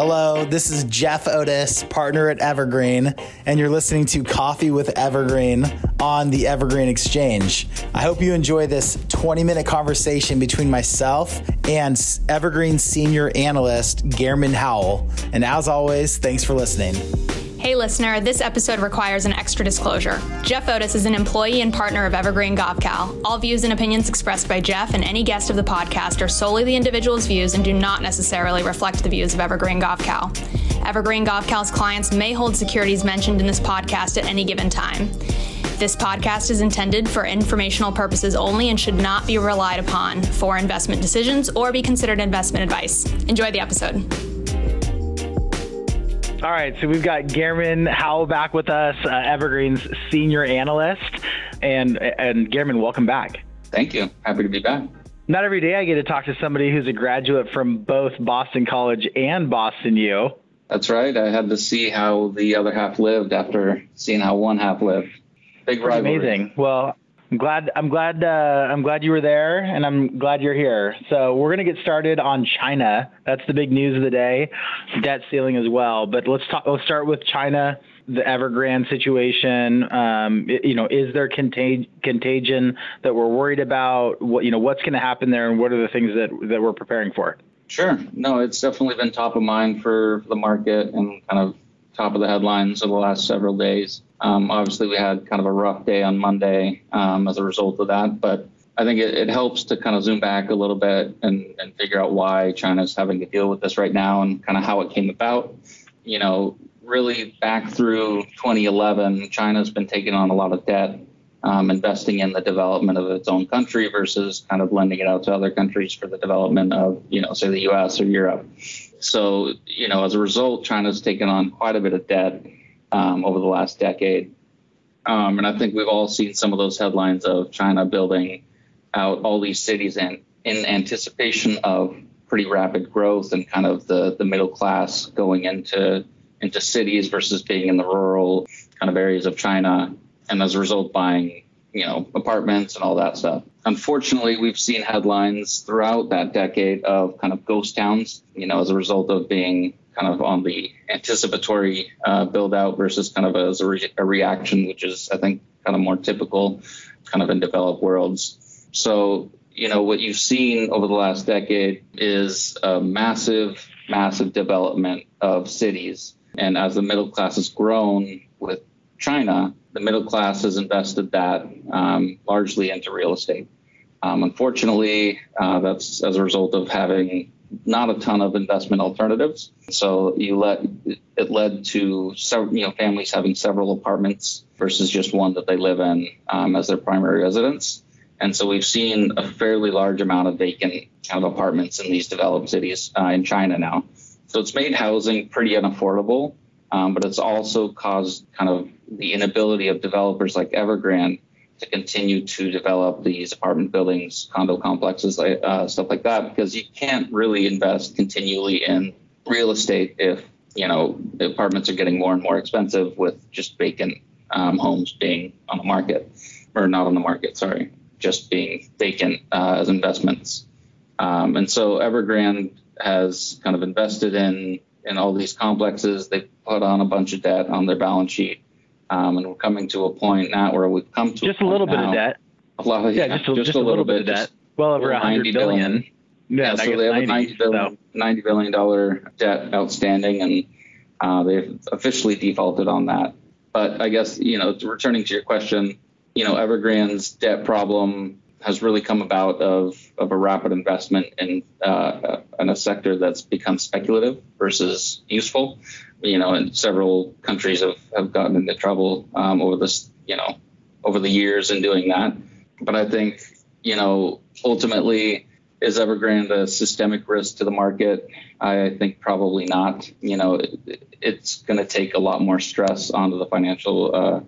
Hello, this is Jeff Otis, partner at Evergreen, and you're listening to Coffee with Evergreen on the Evergreen Exchange. I hope you enjoy this 20 minute conversation between myself and Evergreen senior analyst, Gehrman Howell. And as always, thanks for listening. Hey, listener, this episode requires an extra disclosure. Jeff Otis is an employee and partner of Evergreen Gavekal. All views and opinions expressed by Jeff and any guest of the podcast are solely the individual's views and do not necessarily reflect the views of Evergreen Gavekal. Evergreen Gavekal's clients may hold securities mentioned in this podcast at any given time. This podcast is intended for informational purposes only and should not be relied upon for investment decisions or be considered investment advice. Enjoy the episode. All right, so we've got Gehrman Howell back with us, uh, Evergreen's senior analyst, and and Gehrman, welcome back. Thank you. Happy to be back. Not every day I get to talk to somebody who's a graduate from both Boston College and Boston U. That's right. I had to see how the other half lived after seeing how one half lived. Big rivalry. Amazing. Well, glad. I'm glad. Uh, I'm glad you were there, and I'm glad you're here. So we're gonna get started on China. That's the big news of the day. Debt ceiling as well. But let's talk. Let's start with China. The Evergrande situation. Um, it, you know, is there contag- contagion that we're worried about? What you know, what's to happen there, and what are the things that that we're preparing for? Sure. No, it's definitely been top of mind for the market and kind of top of the headlines over the last several days. Um, obviously, we had kind of a rough day on Monday um, as a result of that, but I think it, it, helps to kind of zoom back a little bit and, and figure out why China's having to deal with this right now and kind of how it came about. You know, really back through 2011, China's been taking on a lot of debt, um, investing in the development of its own country versus kind of lending it out to other countries for the development of, you know, say the US or Europe. So, you know, as a result, China's taken on quite a bit of debt um, over the last decade. Um, and I think we've all seen some of those headlines of China building out all these cities in, in anticipation of pretty rapid growth and kind of the, the middle class going into into cities versus being in the rural kind of areas of China, and as a result, buying you know apartments and all that stuff. Unfortunately, we've seen headlines throughout that decade of kind of ghost towns, you know, as a result of being kind of on the anticipatory uh, build out versus kind of as a, re- a, reaction, which is, I think, kind of more typical kind of in developed worlds. So, you know, what you've seen over the last decade is a massive, massive development of cities. And as the middle class has grown with China, the middle class has invested that um, largely into real estate. Um, unfortunately, uh, that's as a result of having not a ton of investment alternatives. So you let it led to several, you know, families having several apartments versus just one that they live in um, as their primary residence. And so we've seen a fairly large amount of vacant kind of apartments in these developed cities uh, in China now. So it's made housing pretty unaffordable, um, but it's also caused kind of the inability of developers like Evergrande to continue to develop these apartment buildings, condo complexes, uh, stuff like that, because you can't really invest continually in real estate if you know apartments are getting more and more expensive with just vacant um, homes being on the market, or not on the market, sorry, just being vacant uh, as investments. Um, and so Evergrande has kind of invested in in all these complexes. They put on a bunch of debt on their balance sheet um, and we're coming to a point now where we've come to just a, a little bit of debt. A lot of, yeah, yeah just, a, just, just a little, little bit, of debt. Well over a hundred billion. Yeah, yeah so they have 90, a 90 billion, so. 90 billion dollar debt outstanding, and uh, they've officially defaulted on that. But I guess you know, returning to your question, you know, Evergrande's debt problem has really come about of of a rapid investment in uh, in a sector that's become speculative versus useful you know, and several countries have, have gotten into trouble um, over this, you know, over the years in doing that. But I think, you know, ultimately, is Evergrande a systemic risk to the market? I think probably not. You know, it, it's going to take a lot more stress onto the financial uh,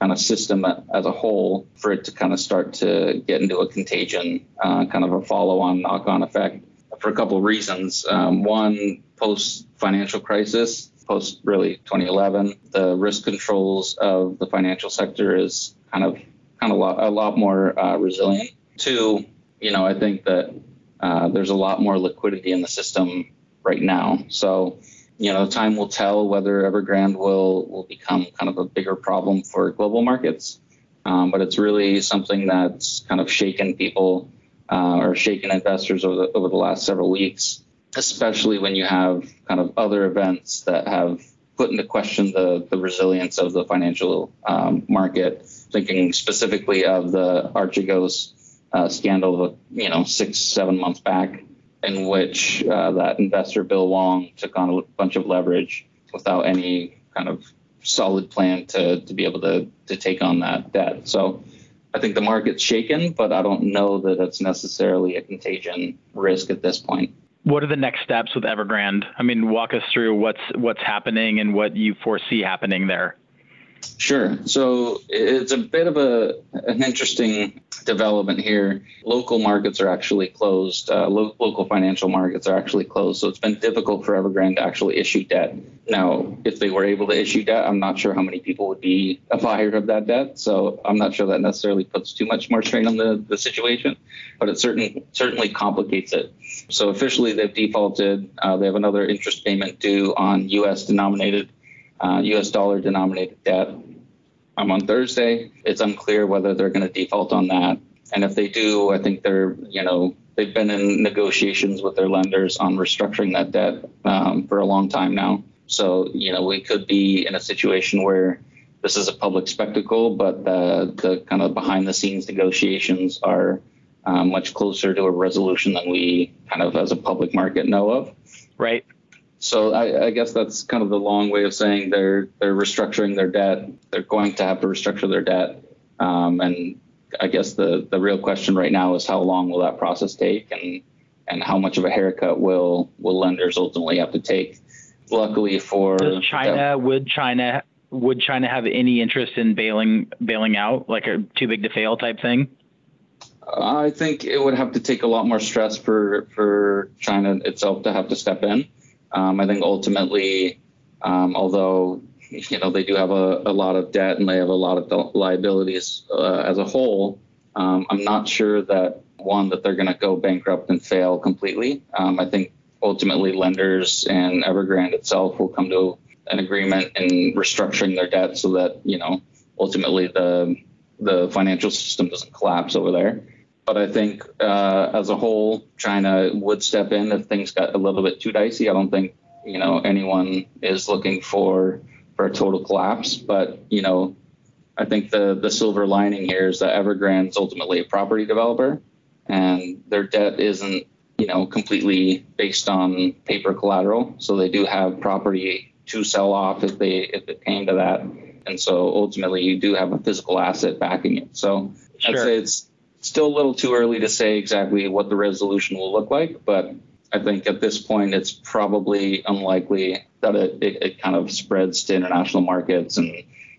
kind of system as a whole for it to kind of start to get into a contagion, uh, kind of a follow-on knock-on effect for a couple of reasons. Um, one, post financial crisis, post really 2011, the risk controls of the financial sector is kind of kind of a lot, a lot more uh, resilient. Two, you know, I think that uh, there's a lot more liquidity in the system right now. So, you know, time will tell whether Evergrande will will become kind of a bigger problem for global markets. Um, but it's really something that's kind of shaken people uh, or shaken investors over the, over the last several weeks, especially when you have kind of other events that have put into question the, the resilience of the financial um, market. Thinking specifically of the Archegos uh, scandal, you know, six seven months back, in which uh, that investor Bill Hwang took on a bunch of leverage without any kind of solid plan to to be able to to take on that debt. So I think the market's shaken, but I don't know that it's necessarily a contagion risk at this point. What are the next steps with Evergrande? I mean, walk us through what's what's happening and what you foresee happening there. Sure. So it's a bit of a an interesting development here. Local markets are actually closed. Uh, lo- local financial markets are actually closed. So it's been difficult for Evergrande to actually issue debt. Now, if they were able to issue debt, I'm not sure how many people would be a buyer of that debt. So I'm not sure that necessarily puts too much more strain on the, the situation, but it certainly certainly complicates it. So officially, they've defaulted. Uh, they have another interest payment due on U.S. denominated uh, U.S. dollar denominated debt um, on Thursday. It's unclear whether they're going to default on that. And if they do, I think they're, you know, they've been in negotiations with their lenders on restructuring that debt um, for a long time now. So, you know, we could be in a situation where this is a public spectacle, but the, the kind of behind the scenes negotiations are um, much closer to a resolution than we kind of as a public market know of. Right. So I, I, guess that's kind of the long way of saying they're they're restructuring their debt. They're going to have to restructure their debt, um, and I guess the the real question right now is how long will that process take, and and how much of a haircut will will lenders ultimately have to take. Luckily for Does China, would China would China have any interest in bailing bailing out, like a too big to fail type thing? I think it would have to take a lot more stress for for China itself to have to step in. Um, I think ultimately, um, although you know they do have a, a, lot of debt and they have a lot of liabilities uh, as a whole, um, I'm not sure that one that they're going to go bankrupt and fail completely. Um, I think ultimately lenders and Evergrande itself will come to an agreement in restructuring their debt so that you know ultimately the the financial system doesn't collapse over there. But I think uh, as a whole, China would step in if things got a little bit too dicey. I don't think you know anyone is looking for for a total collapse. But you know, I think the the silver lining here is that Evergrande's ultimately a property developer, and their debt isn't you know completely based on paper collateral. So they do have property to sell off if they if it came to that. And so ultimately, you do have a physical asset backing it. So sure. I'd say it's still a little too early to say exactly what the resolution will look like, but I think at this point it's probably unlikely that it, it, it kind of spreads to international markets and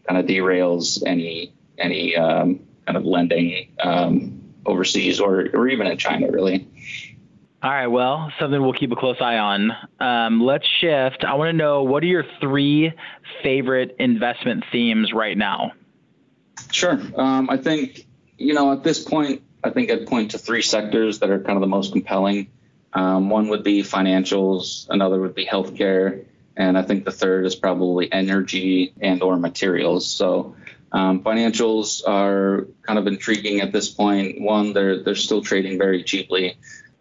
kind of derails any any um, kind of lending um, overseas or, or even in China, really. All right, well, something we'll keep a close eye on. Um, let's shift. I want to know what are your three favorite investment themes right now? Sure. Um, I think you know, at this point, I think I'd point to three sectors that are kind of the most compelling. Um, one would be financials, another would be healthcare, and I think the third is probably energy and or materials. So um, financials are kind of intriguing at this point. One, they're they're still trading very cheaply.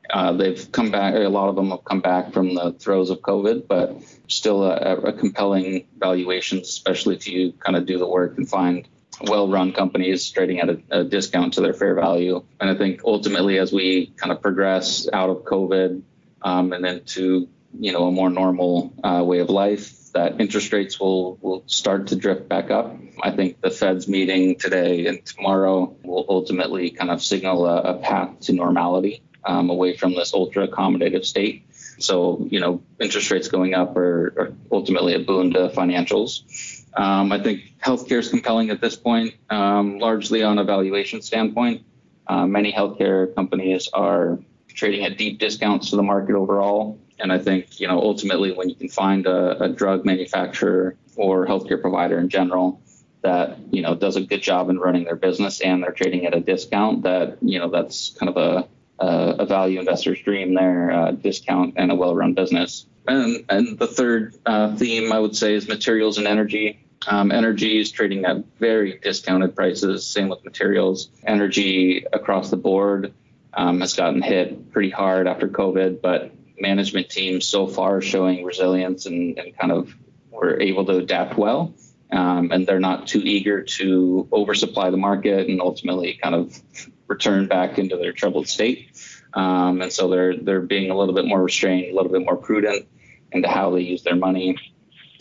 Uh, they've come back. A lot of them have come back from the throes of COVID, but still a, a compelling valuations, especially if you kind of do the work and find well-run companies trading at a, a, discount to their fair value. And I think ultimately, as we kind of progress out of COVID um, and then to you know a more normal uh, way of life, that interest rates will will start to drift back up. I think the Fed's meeting today and tomorrow will ultimately kind of signal a, a path to normality um, away from this ultra accommodative state. So, you know, interest rates going up are, are ultimately a boon to financials. Um, I think healthcare is compelling at this point, um, largely on a valuation standpoint. Uh, many healthcare companies are trading at deep discounts to the market overall. And I think, you know, ultimately when you can find a, a drug manufacturer or healthcare provider in general that, you know, does a good job in running their business and they're trading at a discount that, you know, that's kind of a, a, value investor's dream there, uh, discount and a well-run business. And, and the third uh, theme I would say is materials and energy. Um, energy is trading at very discounted prices. Same with materials. Energy across the board um, has gotten hit pretty hard after COVID, but management teams so far showing resilience and, and kind of were able to adapt well. Um, and they're not too eager to oversupply the market and ultimately kind of return back into their troubled state. Um, and so they're they're being a little bit more restrained, a little bit more prudent into how they use their money,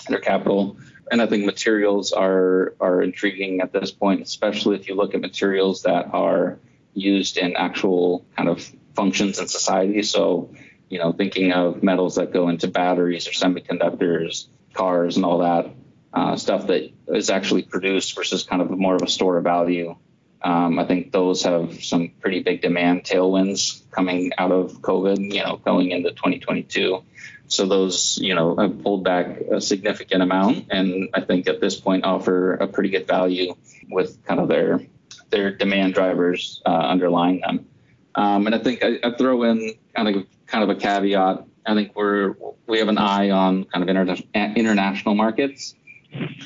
their capital. And I think materials are are intriguing at this point, especially if you look at materials that are used in actual kind of functions in society. So, you know, thinking of metals that go into batteries or semiconductors, cars, and all that uh, stuff that is actually produced versus kind of more of a store of value. Um, I think those have some pretty big demand tailwinds coming out of COVID, you know, going into 2022. So those, you know, have pulled back a significant amount, and I think at this point offer a pretty good value with kind of their their demand drivers uh, underlying them. Um, and I think I, I, throw in kind of kind of a caveat. I think we're we have an eye on kind of inter- international markets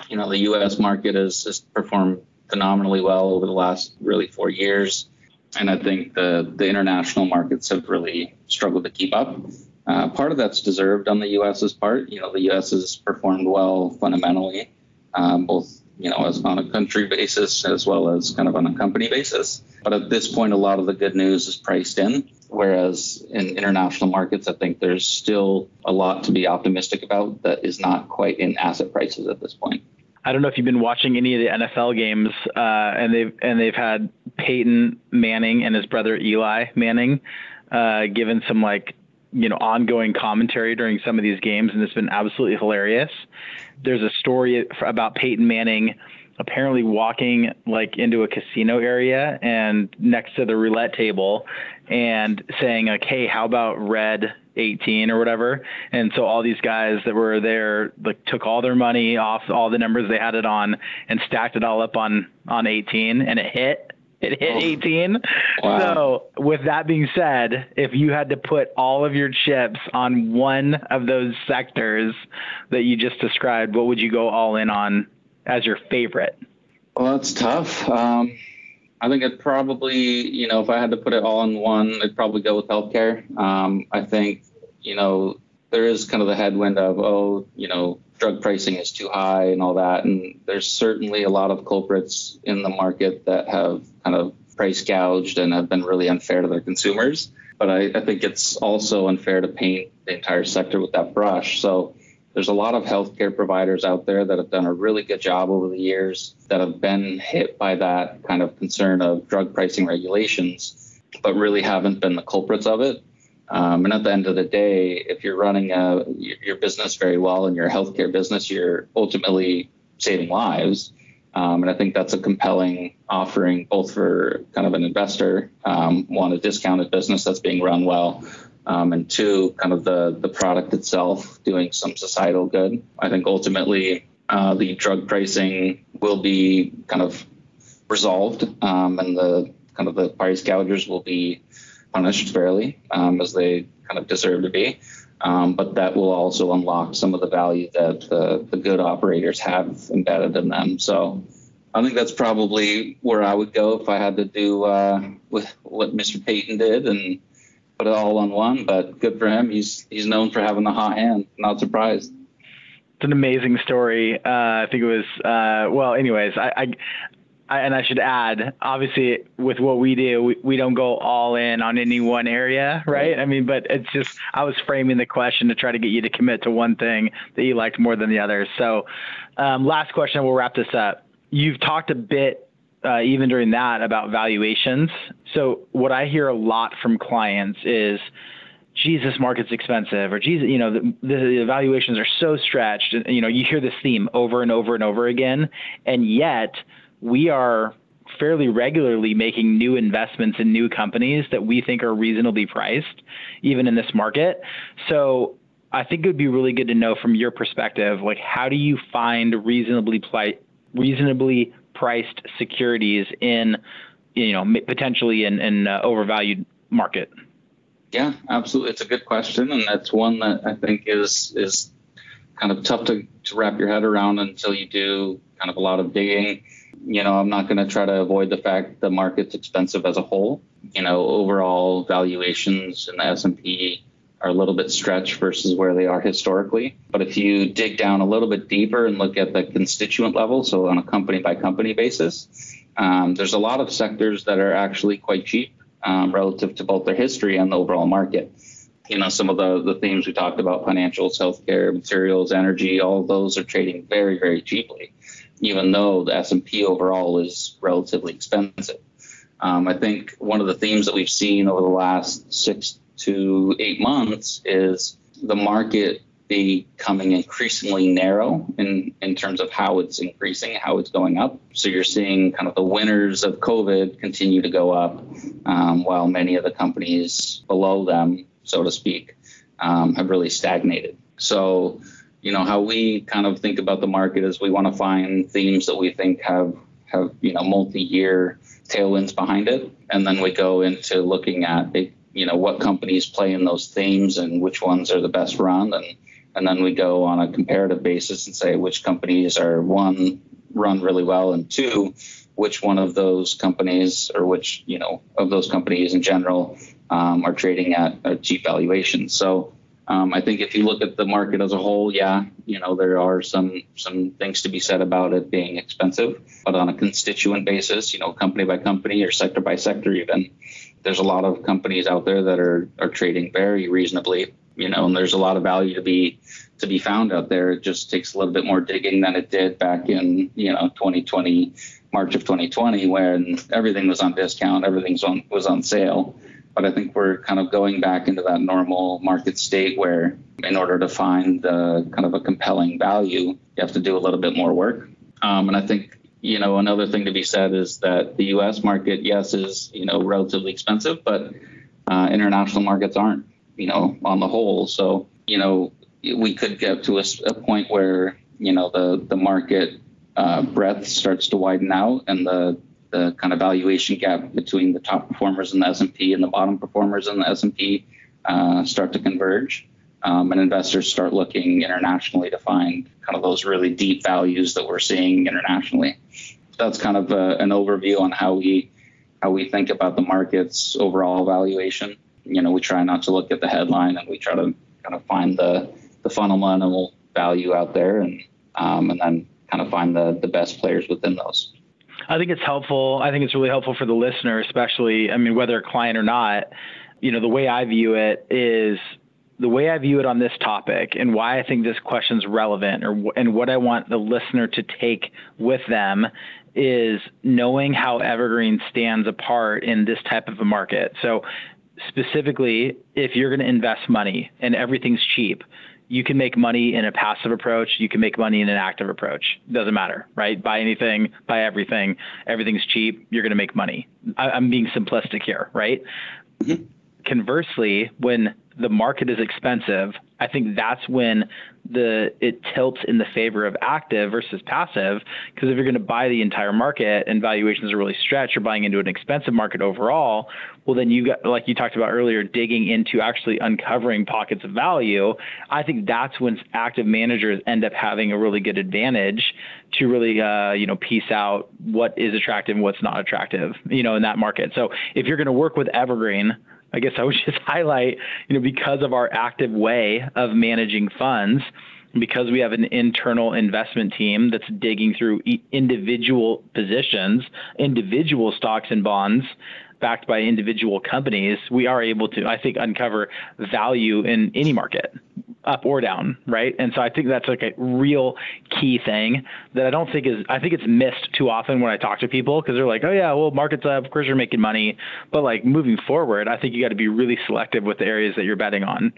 you know, the U.S. market has, has performed phenomenally well over the last really four years, and I think the the international markets have really struggled to keep up. Uh, part of that's deserved on the U.S.'s part. You know, the U.S. has performed well fundamentally, um, both you know as on a country basis as well as kind of on a company basis. But at this point, a lot of the good news is priced in. Whereas in international markets, I think there's still a lot to be optimistic about that is not quite in asset prices at this point. I don't know if you've been watching any of the NFL games, uh, and they've and they've had Peyton Manning and his brother Eli Manning uh, given some like you know ongoing commentary during some of these games, and it's been absolutely hilarious. There's a story about Peyton Manning apparently walking like into a casino area and next to the roulette table and saying like hey how about red 18 or whatever and so all these guys that were there like took all their money off all the numbers they had it on and stacked it all up on on 18 and it hit it hit 18. Wow. So, with that being said, if you had to put all of your chips on one of those sectors that you just described, what would you go all in on as your favorite? Well, that's tough. Um, I think it probably, you know, if I had to put it all in one, I'd probably go with healthcare. Um, I think, you know, there is kind of the headwind of, oh, you know, drug pricing is too high and all that. And there's certainly a lot of culprits in the market that have kind of price gouged and have been really unfair to their consumers. But I, I think it's also unfair to paint the entire sector with that brush. So there's a lot of healthcare providers out there that have done a really good job over the years that have been hit by that kind of concern of drug pricing regulations, but really haven't been the culprits of it. Um, and at the end of the day, if you're running a, your business very well and your healthcare business, you're ultimately saving lives. Um, and I think that's a compelling offering both for kind of an investor, um, one, a discounted business that's being run well, um, and two, kind of the the product itself doing some societal good. I think ultimately uh, the drug pricing will be kind of resolved, um, and the kind of the price gougers will be punished fairly um, as they kind of deserve to be. Um, but that will also unlock some of the value that the, the good operators have embedded in them. So I think that's probably where I would go if I had to do uh, with what Mr. Peyton did and put it all on one. But good for him. He's he's known for having the hot hand. Not surprised. It's an amazing story. Uh, I think it was uh, well. Anyways, I, I, I, and I should add, obviously, with what we do, we, we don't go all in on any one area, right? I mean, but it's just I was framing the question to try to get you to commit to one thing that you liked more than the other. So, um, last question, we'll wrap this up. You've talked a bit uh, even during that about valuations. So what I hear a lot from clients is, Jesus, market's expensive, or Jesus, you know, the, the evaluations are so stretched. You know, you hear this theme over and over and over again, and yet we are fairly regularly making new investments in new companies that we think are reasonably priced, even in this market. So I think it would be really good to know from your perspective, like how do you find reasonably pli- reasonably priced securities in, you know, potentially in an uh, overvalued market? Yeah, absolutely. It's a good question, and that's one that I think is is kind of tough to, to wrap your head around until you do kind of a lot of digging. You know, I'm not going to try to avoid the fact the market's expensive as a whole. You know, overall valuations in the S&P are a little bit stretched versus where they are historically. But if you dig down a little bit deeper and look at the constituent level, so on a company by company basis, um, there's a lot of sectors that are actually quite cheap um, relative to both their history and the overall market. You know, some of the, the themes we talked about, financials, healthcare, materials, energy, all those are trading very, very cheaply, even though the S&P overall is relatively expensive. Um, I think one of the themes that we've seen over the last six to eight months is the market becoming increasingly narrow in, in terms of how it's increasing, how it's going up. So you're seeing kind of the winners of COVID continue to go up, um, while many of the companies below them, so to speak, um, have really stagnated. So, you know, how we kind of think about the market is we want to find themes that we think have have you know multi-year tailwinds behind it, and then we go into looking at you know what companies play in those themes and which ones are the best run. And and then we go on a comparative basis and say which companies are one run really well and two which one of those companies or which you know of those companies in general um, are trading at a cheap valuation. So um, I think if you look at the market as a whole, yeah, you know there are some some things to be said about it being expensive, but on a constituent basis, you know, company by company or sector by sector, even there's a lot of companies out there that are are trading very reasonably you know, and there's a lot of value to be to be found out there. It just takes a little bit more digging than it did back in you know 2020, March of 2020, when everything was on discount, everything was on was on sale. But I think we're kind of going back into that normal market state where, in order to find kind of a compelling value, you have to do a little bit more work. Um, and I think you know another thing to be said is that the U.S. market, yes, is you know relatively expensive, but uh, international markets aren't you know, on the whole. So, you know, we could get to a, a point where, you know, the, the market uh, breadth starts to widen out and the, the kind of valuation gap between the top performers in the S&P and the bottom performers in the S&P uh, start to converge. Um, and investors start looking internationally to find kind of those really deep values that we're seeing internationally. That's kind of a, an overview on how we how we think about the market's overall valuation you know, we try not to look at the headline and we try to kind of find the, the fundamental value out there and, um, and then kind of find the, the best players within those. I think it's helpful. I think it's really helpful for the listener, especially, I mean, whether a client or not, you know, the way I view it is the way I view it on this topic and why I think this question is relevant or and what I want the listener to take with them is knowing how Evergreen stands apart in this type of a market. So specifically, if you're going to invest money and everything's cheap, you can make money in a passive approach. You can make money in an active approach. Doesn't matter, right? Buy anything, buy everything. Everything's cheap. You're going to make money. I, am being simplistic here, right? Mm-hmm. Conversely, when the market is expensive, I think that's when the it tilts in the favor of active versus passive. Because if you're going to buy the entire market and valuations are really stretched, you're buying into an expensive market overall. Well, then you got like you talked about earlier, digging into actually uncovering pockets of value. I think that's when active managers end up having a really good advantage to really uh, you know piece out what is attractive and what's not attractive, you know, in that market. So if you're going to work with Evergreen I guess I would just highlight, you know, because of our active way of managing funds, because we have an internal investment team that's digging through individual positions, individual stocks and bonds backed by individual companies, we are able to, I think, uncover value in any market, up or down, right? And so I think that's like a real key thing that I don't think is, I think it's missed too often when I talk to people because they're like, oh yeah, well, markets up, of course you're making money. But like moving forward, I think you got to be really selective with the areas that you're betting on.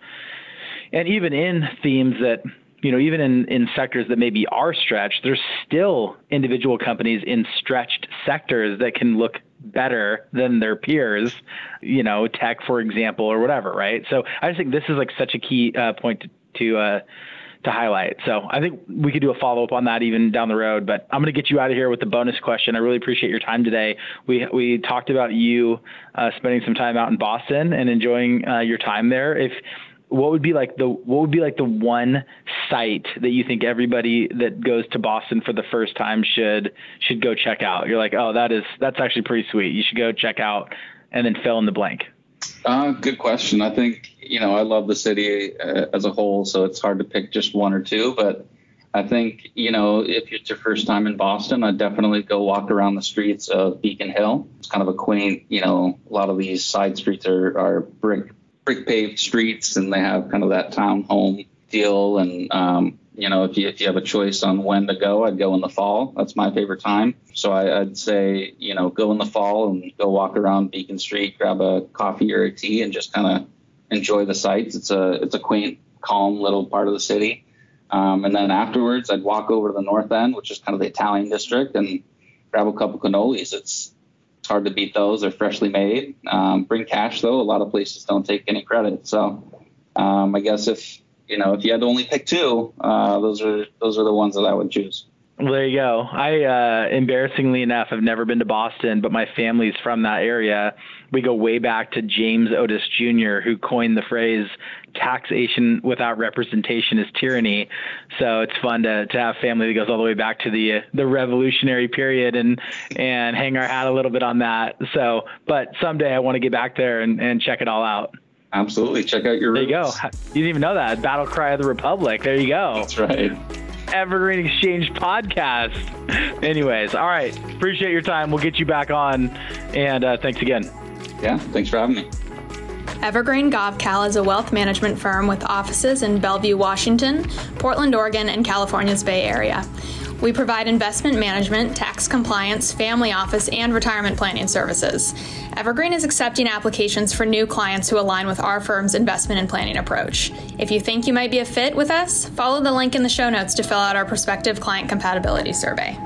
And even in themes that, you know, even in, in sectors that maybe are stretched, there's still individual companies in stretched sectors that can look better than their peers, you know, tech, for example, or whatever, right? So I just think this is like such a key uh, point to to, uh, to highlight. So I think we could do a follow up on that even down the road. But I'm going to get you out of here with the bonus question. I really appreciate your time today. We we talked about you uh, spending some time out in Boston and enjoying uh, your time there. If what would be like the what would be like the one site that you think everybody that goes to Boston for the first time should should go check out? You're like, oh, that is that's actually pretty sweet. You should go check out, and then fill in the blank. Uh, good question. I think you know I love the city uh, as a whole, so it's hard to pick just one or two. But I think you know if it's your first time in Boston, I'd definitely go walk around the streets of Beacon Hill. It's kind of a quaint, you know, a lot of these side streets are, are brick brick paved streets and they have kind of that town home feel. And, um, you know, if you, if you have a choice on when to go, I'd go in the fall. That's my favorite time. So I, would say, you know, go in the fall and go walk around Beacon Street, grab a coffee or a tea and just kind of enjoy the sights. It's a, it's a quaint, calm little part of the city. Um, and then afterwards, I'd walk over to the north end, which is kind of the Italian district, and grab a couple cannolis. It's it's hard to beat those. They're freshly made. Um, bring cash though. A lot of places don't take any credit. So um, I guess if you know if you had to only pick two, uh, those are those are the ones that I would choose. Well, there you go. I, uh, embarrassingly enough, have never been to Boston, but my family's from that area. We go way back to James Otis Jr., who coined the phrase "taxation without representation is tyranny." So it's fun to, to have family that goes all the way back to the the Revolutionary period and and hang our hat a little bit on that. So, but someday I want to get back there and, and check it all out. Absolutely, check out your. Roots. There you go. You didn't even know that battle cry of the Republic. There you go. That's right. Evergreen Exchange podcast. Anyways, all right. Appreciate your time. We'll get you back on. And uh, thanks again. Yeah, thanks for having me. Evergreen Gavekal is a wealth management firm with offices in Bellevue, Washington, Portland, Oregon, and California's Bay Area. We provide investment management, tax compliance, family office, and retirement planning services. Evergreen is accepting applications for new clients who align with our firm's investment and planning approach. If you think you might be a fit with us, follow the link in the show notes to fill out our prospective client compatibility survey.